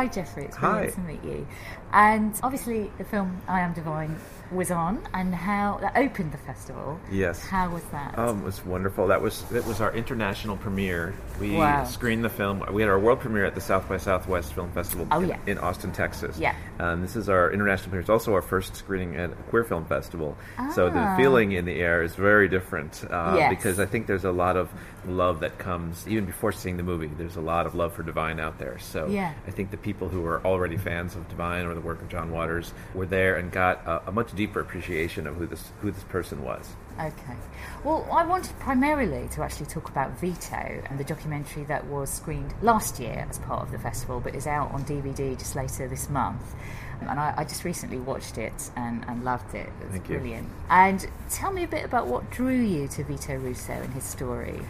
Hi, Jeffrey. It's Hi. brilliant to meet you. And obviously, the film I Am Divine was on, and how that opened the festival. Yes. How was that? Um, it was wonderful. That was that was our international premiere. We Wow. screened the film. We had our world premiere at the South by Southwest Film Festival Oh, in, yeah. in Austin, Texas. Yeah. Um, this is our international premiere. It's also our first screening at a queer film festival. So the Ah. feeling in the air is very different uh, Yes. because I think there's a lot of love that comes even before seeing the movie. There's a lot of love for Divine out there. So Yeah. I think the people who were already fans of Divine or the work of John Waters were there and got a, a much deeper appreciation of who this who this person was. Okay. Well, I wanted primarily to actually talk about Vito and the documentary that was screened last year as part of the festival, but is out on DVD just later this month. And I, I just recently watched it and, and loved it. It was Thank you. brilliant. And tell me a bit about what drew you to Vito Russo and his story.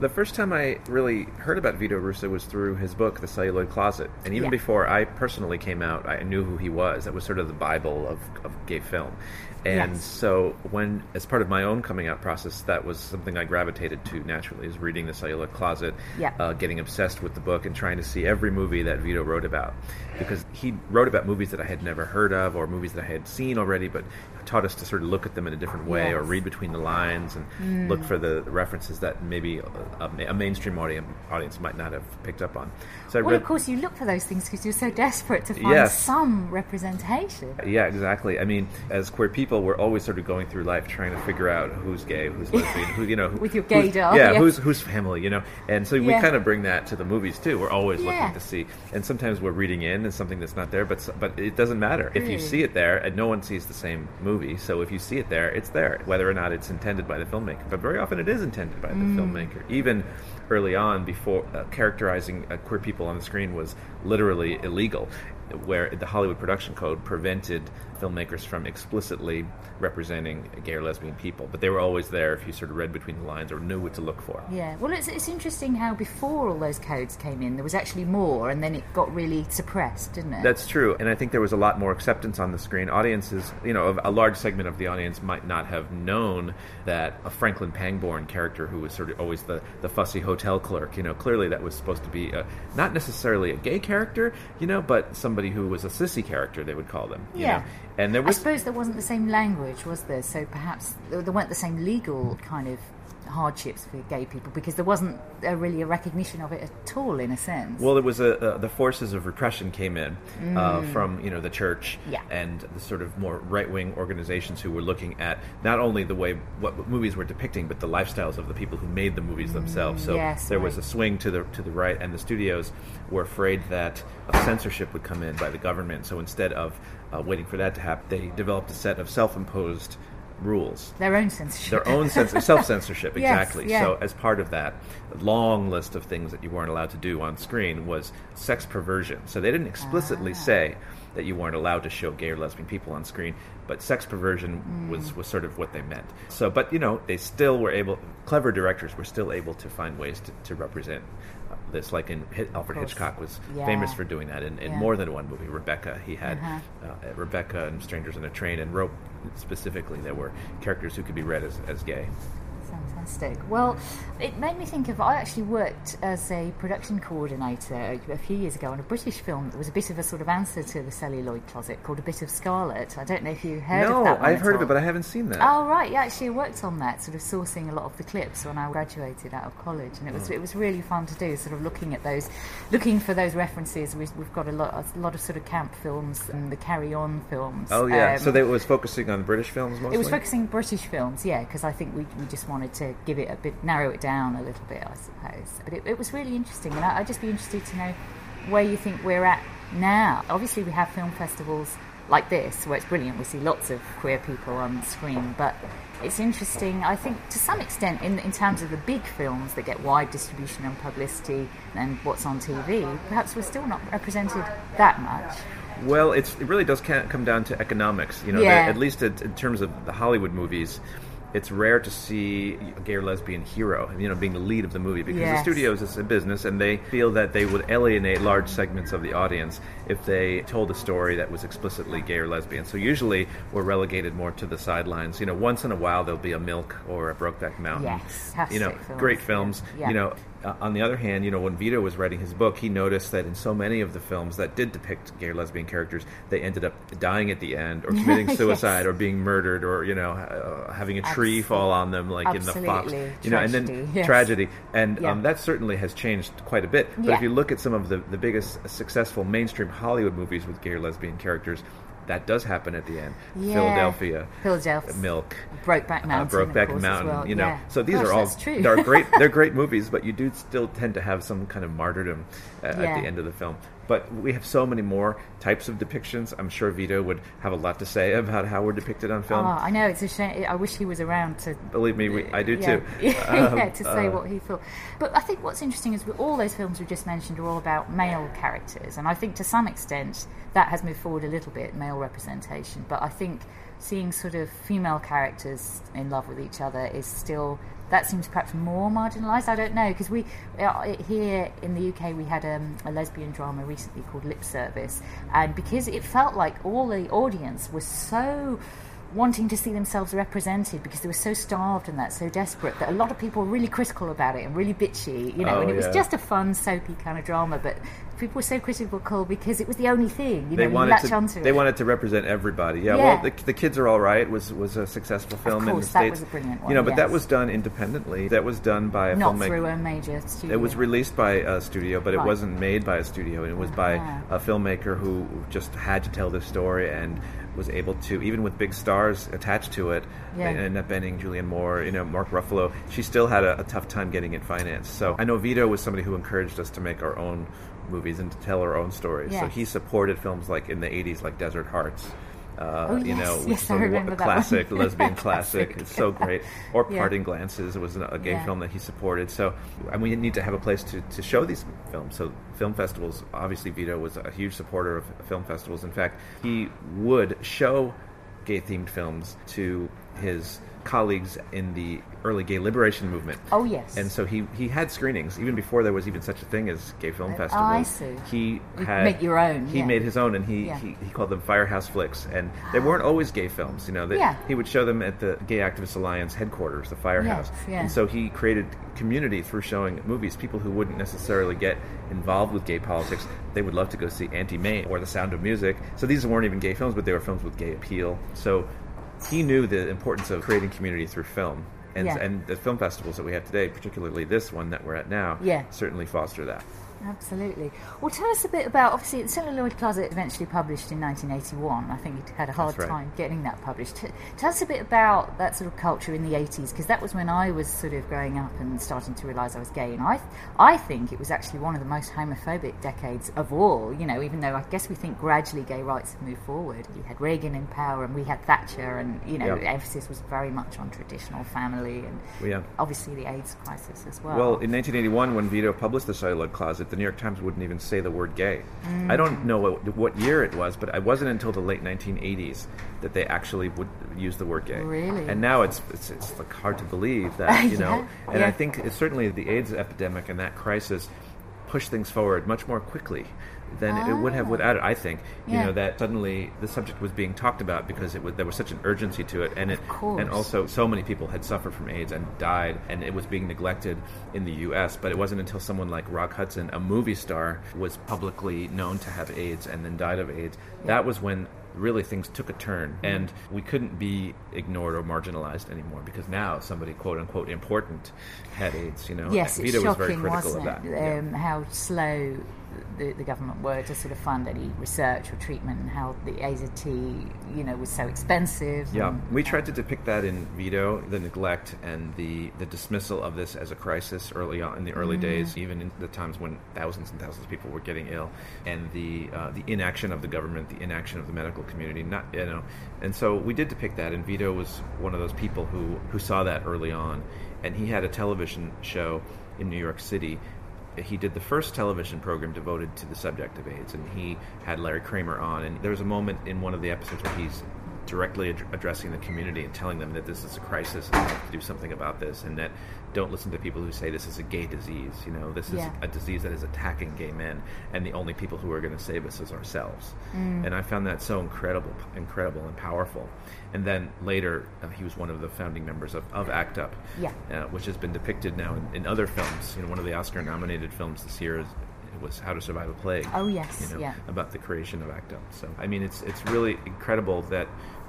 The first time I really heard about Vito Russo was through his book, The Celluloid Closet. And even Yeah. before I personally came out, I knew who he was. That was sort of the Bible of, of gay film. And Yes. so, when, as part of my own coming out process, that was something I gravitated to naturally, is reading The Celluloid Closet, Yeah. uh, getting obsessed with the book, and trying to see every movie that Vito wrote about. Because he wrote about movies that I had never heard of, or movies that I had seen already, but taught us to sort of look at them in a different way, or read between the lines, and mm. look for the references that maybe a, a, mainstream audience, audience might not have picked up on. So I Well, read. of course, you look for those things because you're so desperate to find Yes. some representation. Yeah, exactly. I mean, as queer people, we're always sort of going through life trying to figure out who's gay, who's lesbian, who you know, who- With your who's- gaydar, Yeah, yeah. who's who's family, you know. And so we kind of bring that to the movies too. We're always Yeah. looking to see, and sometimes we're reading in and something that's not there, but but it doesn't matter if you see it there, and no one sees the same movie. So if you see it there, it's there, whether or not it's intended by the filmmaker. But very often it is intended by the Mm. filmmaker, even early on, before uh, characterizing uh, queer people on the screen was literally illegal where the Hollywood Production Code prevented filmmakers from explicitly representing gay or lesbian people, but they were always there if you sort of read between the lines or knew what to look for. Yeah, well, it's, it's interesting how before all those codes came in, there was actually more, and then it got really suppressed, didn't it? That's true, and I think there was a lot more acceptance on the screen. Audiences, you know, a large segment of the audience might not have known that a Franklin Pangborn character who was sort of always the, the fussy hotel clerk, you know, clearly that was supposed to be a, not necessarily a gay character, you know, but somebody who was a sissy character, they would call them. You Yeah. Know? And there was. I suppose there wasn't the same language, was there? So perhaps there weren't the same legal kind of hardships for gay people because there wasn't a, really a recognition of it at all, in a sense. Well, it was a, uh, the forces of repression came in uh, from you know the church Mm. Yeah. and the sort of more right wing organizations who were looking at not only the way what movies were depicting, but the lifestyles of the people who made the movies themselves. So Mm, yes, there was a swing to the to the right, and the studios were afraid that a censorship would come in by the government. So instead of uh, waiting for that to happen, they developed a set of self imposed rules their own censorship. their own sense self censorship Yes, exactly. yeah. So as part of that long list of things that you weren't allowed to do on screen was sex perversion. So they didn't explicitly Ah. say that you weren't allowed to show gay or lesbian people on screen, but sex perversion Mm. was was sort of what they meant. So, but you know, they still were able. Clever directors were still able to find ways to, to represent. This, like in Alfred. Hitchcock, was Yeah. famous for doing that in, in Yeah. more than one movie. Rebecca, he had Uh-huh. uh, Rebecca and Strangers in a Train, and Rope specifically. There were characters who could be read as, as gay. Fantastic. Well, it made me think of. I actually worked as a production coordinator a, few years ago on a British film that was a bit of a sort of answer to the celluloid closet called A Bit of Scarlet. I don't know if you heard no, of that one. I've heard of it, but I haven't seen that. Oh right, yeah. Actually, worked on that, sort of sourcing a lot of the clips when I graduated out of college, and it Mm. was it was really fun to do. Sort of looking at those, looking for those references. We've, we've got a lot a lot of sort of camp films and the Carry On films. Oh yeah, Um, so they was focusing on British films mostly. it was focusing British films, yeah, because I think we, we just wanted to give it a bit, narrow it down a little bit, I suppose. But it, it was really interesting, and I, I'd just be interested to know where you think we're at now. Obviously, we have film festivals like this, where it's brilliant. We see lots of queer people on screen, but it's interesting, I think, to some extent, in, in terms of the big films that get wide distribution and publicity and what's on TV, perhaps we're still not represented that much. Well, it's, it really does come down to economics. You know, Yeah. at least in terms of the Hollywood movies, it's rare to see a gay or lesbian hero, you know, being the lead of the movie because the studios is a business and they feel that they would alienate large segments of the audience if they told a story that was explicitly gay or lesbian. So usually we're relegated more to the sidelines. You know, once in a while there'll be a Milk or a Brokeback Mountain. Yes, you know, fantastic great films. films. Yeah. You know, uh, on the other hand, you know, when Vito was writing his book, he noticed that in so many of the films that did depict gay or lesbian characters, they ended up dying at the end, or committing Yes. suicide, or being murdered, or you know, uh, having a tree fall on them, like in the fox. absolutely. You know, and then Tragedy, yes. tragedy, and Yeah. um, that certainly has changed quite a bit. But Yeah. if you look at some of the the biggest successful mainstream Hollywood movies with gay or lesbian characters. That does happen at the end. Yeah. Philadelphia, Philadelphia. Milk, Brokeback uh, Mountain. of Brokeback Mountain. well. You know, Yeah. so these Gosh, are all true. they're great. They're great movies, but you do still tend to have some kind of martyrdom uh, at Yeah. the end of the film. But we have so many more types of depictions. I'm sure Vito would have a lot to say about how we're depicted on film. Oh, I know it's a shame. I wish he was around to Believe me, we, I do yeah. too. yeah, Um, to say uh, what he thought. But I think what's interesting is all those films we just mentioned are all about male characters, and I think to some extent that has moved forward a little bit, male representation. But I think seeing sort of female characters in love with each other is still that seems perhaps more marginalised. I don't know because we uh, here in the UK we had um, a lesbian drama recently called Lip Service, and because it felt like all the audience was so wanting to see themselves represented because they were so starved and that so desperate that a lot of people were really critical about it and really bitchy you know Oh, and it was just a fun soapy kind of drama but people were so critical because it was the only thing you they know you wanted latch to. onto They it wanted to represent everybody. Yeah. Yeah. Well, the, the kids are all right. Was was a successful film in course, the that states. brilliant You know, one, but that was done independently. That was done by a not filmmaker. through a major studio It was released by a studio, but it wasn't made by a studio. It was by Ah. a filmmaker who just had to tell this story and was able to, even with big stars attached to it, Yeah. and Annette Bening, Julianne Moore, you know, Mark Ruffalo, she still had a, a tough time getting it financed. So I know Vito was somebody who encouraged us to make our own movies and to tell our own stories. So he supported films like in the 80s, like Desert Hearts. Uh, Oh, you yes, know, which yes, is I a, remember a that one. classic lesbian Classic. It's so great. Or Yeah. Parting Glances It was a gay Yeah. film that he supported. So and we need to have a place to, to show these films. So film festivals, obviously Vito was a huge supporter of film festivals. In fact, he would show gay themed films to his colleagues in the early gay liberation movement. Oh, yes. And so he, he had screenings even before there was even such a thing as gay film Oh, festivals. I see. He You had make your own, He yeah. made his own, and he, Yeah. he, he called them Firehouse flicks, and they weren't always gay films. You know, they, Yeah. he would show them at the Gay Activist Alliance headquarters, the Firehouse, Yes, yeah. and so he created community through showing movies. People who wouldn't necessarily get involved with gay politics, they would love to go see Auntie Mame or The Sound of Music. So these weren't even gay films, but they were films with gay appeal. So he knew the importance of creating community through film. And, Yeah. and the film festivals that we have today, particularly this one that we're at now, Yeah. certainly foster that. Absolutely. Well, tell us a bit about. Obviously, the Celluloid Closet eventually published in 1981. I think he had a hard right. time getting that published. Tell us a bit about that sort of culture in the 80s, because that was when I was sort of growing up and starting to realise I was gay. And I, I think it was actually one of the most homophobic decades of all. You know, even though I guess we think gradually gay rights have moved forward. You had Reagan in power, and we had Thatcher, and you know, Yeah. emphasis was very much on traditional family, and Yeah. obviously the AIDS crisis as well. Well, in 1981, when Vito published The Celluloid Closet, the New York Times wouldn't even say the word gay. Mm. I don't know what, what year it was, but it wasn't until the late 1980s that they actually would use the word gay. Really? And now it's it's, it's like hard to believe that you know. And yeah. I think it's certainly the AIDS epidemic and that crisis pushed things forward much more quickly than it would have without it. I think you Yeah. know that suddenly the subject was being talked about because it was there was such an urgency to it, and it and also so many people had suffered from AIDS and died, and it was being neglected in the U.S. But it wasn't until someone like Rock Hudson, a movie star, was publicly known to have AIDS and then died of AIDS. That was when really things took a turn, and we couldn't be ignored or marginalized anymore because now somebody quote unquote important had AIDS. You know, Yes, it's Vito was very critical wasn't of that. it? Yeah. Um, How slow the, the government were to sort of fund any research or treatment, and how the AZT, you know, was so expensive. Yeah, and- we tried to depict that in Vito, the neglect and the, the dismissal of this as a crisis early on in the early days, even in the times when thousands and thousands of people were getting ill, and the uh, the inaction of the government, the inaction of the medical community. Not you know, and so we did depict that, and Vito was one of those people who who saw that early on, and he had a television show in New York City he did the first television program devoted to the subject of AIDS, and he had Larry Kramer on. And there was a moment in one of the episodes where he's directly ad- addressing the community and telling them that this is a crisis and they have to do something about this, and that don't listen to people who say this is a gay disease. You know, this is Yeah. a disease that is attacking gay men, and the only people who are going to save us is ourselves. Mm. And I found that so incredible, incredible and powerful. And then later, uh, he was one of the founding members of, of ACT UP, Yeah. uh, which has been depicted now in, in other films. You know, one of the Oscar-nominated films this year is, was How to Survive a Plague. Oh, yes, you know, yeah. about the creation of ACT UP. So, I mean, it's it's really incredible that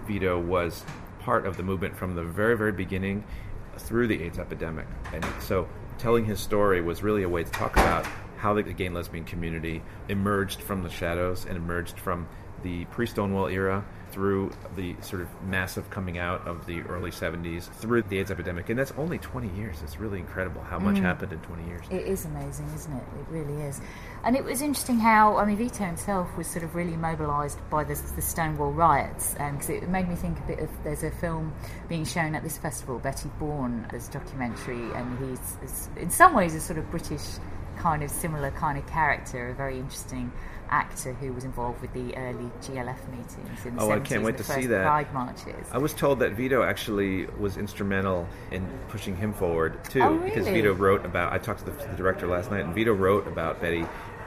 Vito was part of the movement from the very, very beginning through the AIDS epidemic. And so, telling his story was really a way to talk about how the gay and lesbian community emerged from the shadows and emerged from the pre-Stonewall era through the sort of massive coming out of the early 70s through the AIDS epidemic. And that's only 20 years. It's really incredible how much mm. happened in 20 years. It is amazing, isn't it? It really is. And it was interesting how, I mean, Vito himself was sort of really mobilised by the, the Stonewall riots, And because it made me think a bit of there's a film being shown at this festival, Betty Bourne, as a documentary, and he's, is in some ways a sort of British kind of similar kind of character, a very interesting actor who was involved with the early GLF meetings in the Oh, 70s, I can't wait the to see that. Pride marches. I was told that Vito actually was instrumental in pushing him forward too, Oh, because? Vito wrote about. I talked to the, the director last night, and Vito wrote about Betty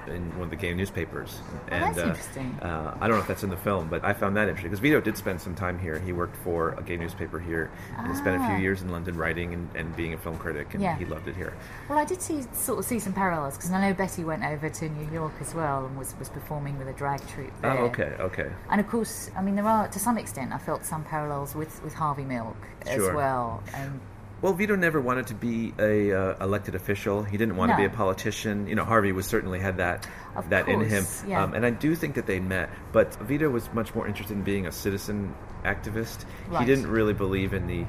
in one of the gay newspapers. And that's uh, interesting. Uh, I don't know if that's in the film, but I found that interesting because Vito did spend some time here. He worked for a gay newspaper here, and he spent a Ah. few years in London writing and, and being a film critic, and Yeah. he loved it here. Well, I did see sort of see some parallels because I know Betty went over to New York as well and was, was performing with a drag troupe there. Oh, okay, okay. And of course, I mean, there are to some extent I felt some parallels with, with Harvey Milk as Sure. well. And Well, Vito never wanted to be a uh, elected official. He didn't want to be a politician. You know, Harvey was certainly had that Of that in him. yeah. Um, and I do think that they met. But Vito was much more interested in being a citizen activist. He didn't really believe in the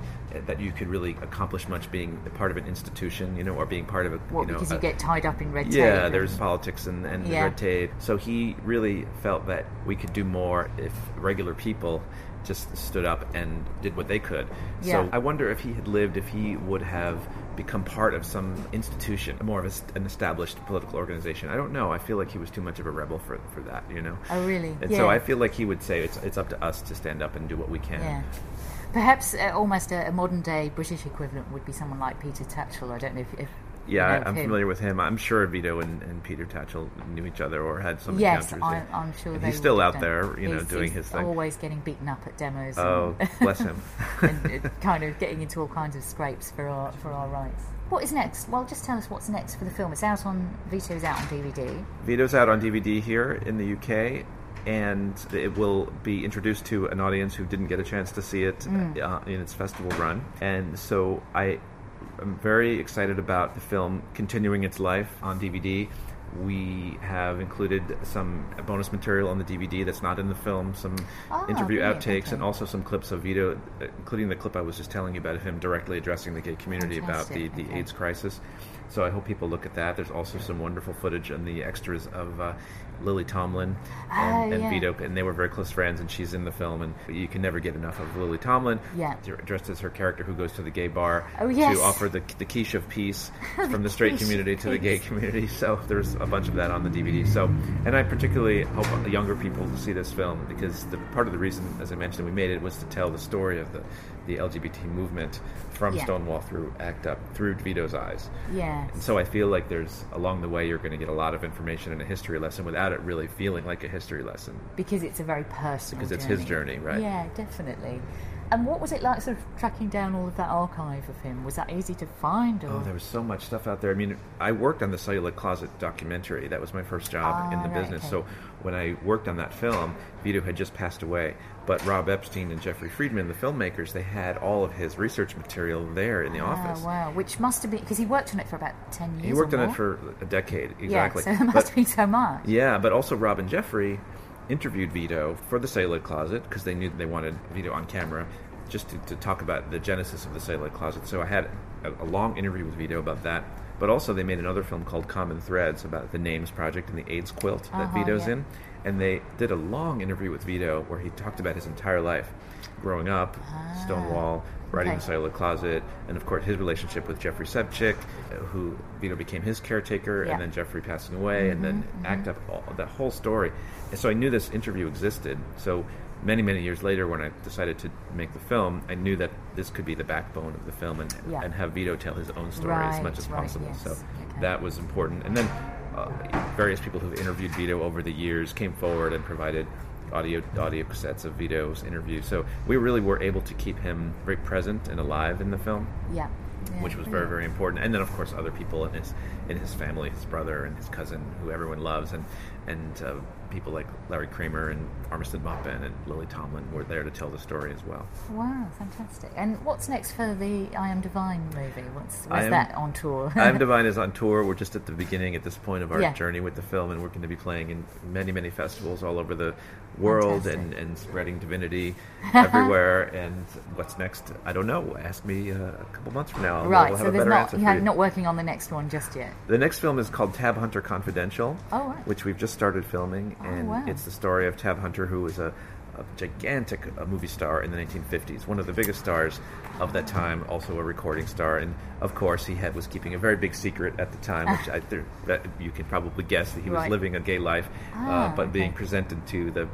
that you could really accomplish much being a part of an institution, you know, or being part of a what you know because a- you get tied up in red tape. yeah, and- there's politics and, and Yeah. red tape. So he really felt that we could do more if regular people just stood up and did what they could. Yeah. So I wonder if he had lived, if he would have become part of some institution, more of a, an established political organization. I don't know. I feel like he was too much of a rebel for, for that, you know? Oh, really? And yeah. so I feel like he would say it's, it's up to us to stand up and do what we can. Yeah. Perhaps uh, almost a, a modern day British equivalent would be someone like Peter Tatchell. I don't know if. if Yeah, I, I'm him. familiar with him. I'm sure Vito and, and Peter Tatchell knew each other or had some Yes, encounters. I'm, I'm sure they he's still out done. there, you know, He's- doing he's his thing. Always getting beaten up at demos. Oh, and, bless him. and uh, kind of getting into all kinds of scrapes for our for our rights. What is next? Well, just tell us what's next for the film. It's out on Vito's out on DVD. Vito's out on DVD here in the UK, and it will be introduced to an audience who didn't get a chance to see it uh, in its festival run. And so I am very excited about the film continuing its life on DVD. We have included some bonus material on the DVD that's not in the film, some Ah, interview outtakes, and also some clips of Vito, including the clip I was just telling you about of him directly addressing the gay community about the, the okay. AIDS crisis. So I hope people look at that. There's also some wonderful footage and the extras of uh, Lily Tomlin Ah, and, and yeah. Vito, and they were very close friends, and she's in the film, and you can never get enough of Lily Tomlin, Yeah. dressed as her character who goes to the gay bar Oh, yes. to offer the, the quiche of peace from the straight community to the gay community. So there's a bunch of that on the DVD. So, and I particularly hope younger people to see this film because the part of the reason, as I mentioned, we made it was to tell the story of the the LGBT movement from Yeah. Stonewall through ACT UP through Vito's eyes. Yes. And so I feel like there's along the way you're going to get a lot of information and a history lesson without it really feeling like a history lesson. because it's a very personal Because it's his journey, right? Yeah, definitely. And what was it like, sort of tracking down all of that archive of him? Was that easy to find? Or? Oh, there was so much stuff out there. I mean, I worked on the Celluloid Closet documentary. That was my first job in Ah, the right, business. okay. So when I worked on that film, Vito had just passed away. But Rob Epstein and Jeffrey Friedman, the filmmakers, they had all of his research material there in the Ah, office. wow, which must have been because he worked on it for about ten years. He worked or on it for a decade, exactly. Yeah, so there must But- have been so much. Yeah, but also Rob and Jeffrey interviewed Vito for the Celluloid Closet because they knew they wanted Vito on camera just to, to talk about the genesis of the Celluloid Closet. So I had a, a long interview with Vito about that. But also, they made another film called Common Threads about the Names Project and the AIDS quilt that Uh-huh, Vito's yeah. in. And they did a long interview with Vito where he talked about his entire life growing up, Stonewall, writing Ah, okay. the Celluloid Closet, and of course his relationship with Jeffrey Sevcik, uh, who Vito became his caretaker, Yeah. and then Jeffrey passing away, and then ACT UP, all, that whole story. And so I knew this interview existed. So many many years later, when I decided to make the film, I knew that this could be the backbone of the film and Yeah. and have Vito tell his own story Right, as much as right, possible. yes. So Okay. that was important. And then uh, various people who've interviewed Vito over the years came forward and provided audio audio cassettes of Vito's interview So we really were able to keep him very present and alive in the film, Yeah. Yeah, which was very very important. And then of course other people in his in his family, his brother and his cousin, who everyone loves, and and uh, people like Larry Kramer and Armistead Maupin and Lily Tomlin were there to tell the story as well. Wow, fantastic. And what's next for the I Am Divine movie? What's, Am- that on tour? I Am Divine is on tour. We're just at the beginning at this point of our Yeah. journey with the film, and we're going to be playing in many, many festivals all over the world and, Fantastic. and spreading divinity everywhere. And what's next? I don't know. Ask me uh, a couple months from now. Right, we'll have so a there's better not, answer you for have you. not working on the next one just yet. The next film is called Tab Hunter Confidential, Oh, right. which we've just started filming, Oh, and wow. it's the story of Tab Hunter, who was a, a gigantic uh, movie star in the 1950s, one of the biggest stars of that time, also a recording star, and of course he had was keeping a very big secret at the time, which I, there, that you can probably guess that he was Right. living a gay life, Ah, uh, but being presented to the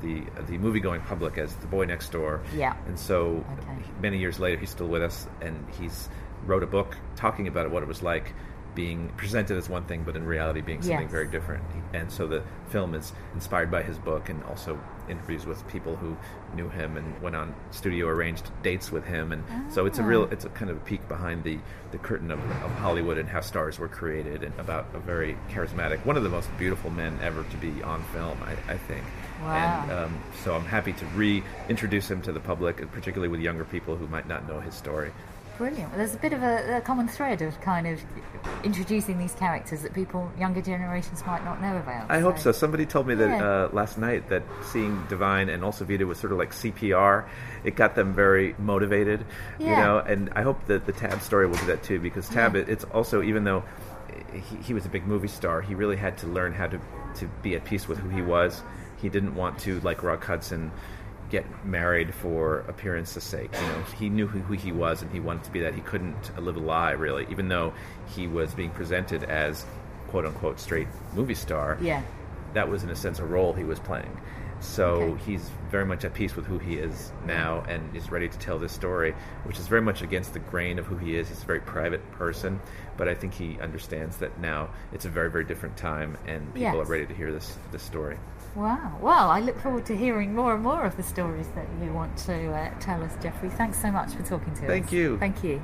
the the movie going public as the boy next door. Yeah. And so Okay. many years later, he's still with us, and he's wrote a book talking about what it was like being presented as one thing, but in reality being something Yes. very different. And so the film is inspired by his book, and also interviews with people who knew him and went on studio arranged dates with him. And so it's a real, Ah. it's a kind of a peek behind the the curtain of, of Hollywood and how stars were created, and about a very charismatic, one of the most beautiful men ever to be on film, I, I think. Wow. And um, so I'm happy to reintroduce him to the public, and particularly with younger people who might not know his story. Brilliant. Well, there's a bit of a, a common thread of kind of introducing these characters that people, younger generations, might not know about. I hope so. Somebody told me that Yeah. uh, last night that seeing Divine and also Vito was sort of like CPR. It got them very motivated, you know. And I hope that the Tab story will do that too, because Tab, Yeah. it's also even though he, he was a big movie star, he really had to learn how to to be at peace with who he was. He didn't want to, like Rock Hudson, get married for appearance's sake. You know, he knew who, who he was, and he wanted to be that. He couldn't live a lie, really, even though he was being presented as "quote unquote" straight movie star Yeah. that was in a sense a role he was playing. So Okay. he's very much at peace with who he is now and is ready to tell this story, which is very much against the grain of who he is. He's a very private person, but I think he understands that now it's a very, very different time and people Yes. are ready to hear this this story. Wow. Well, I look forward to hearing more and more of the stories that you want to uh, tell us, Jeffrey. Thanks so much for talking to us. Thank you. Thank you.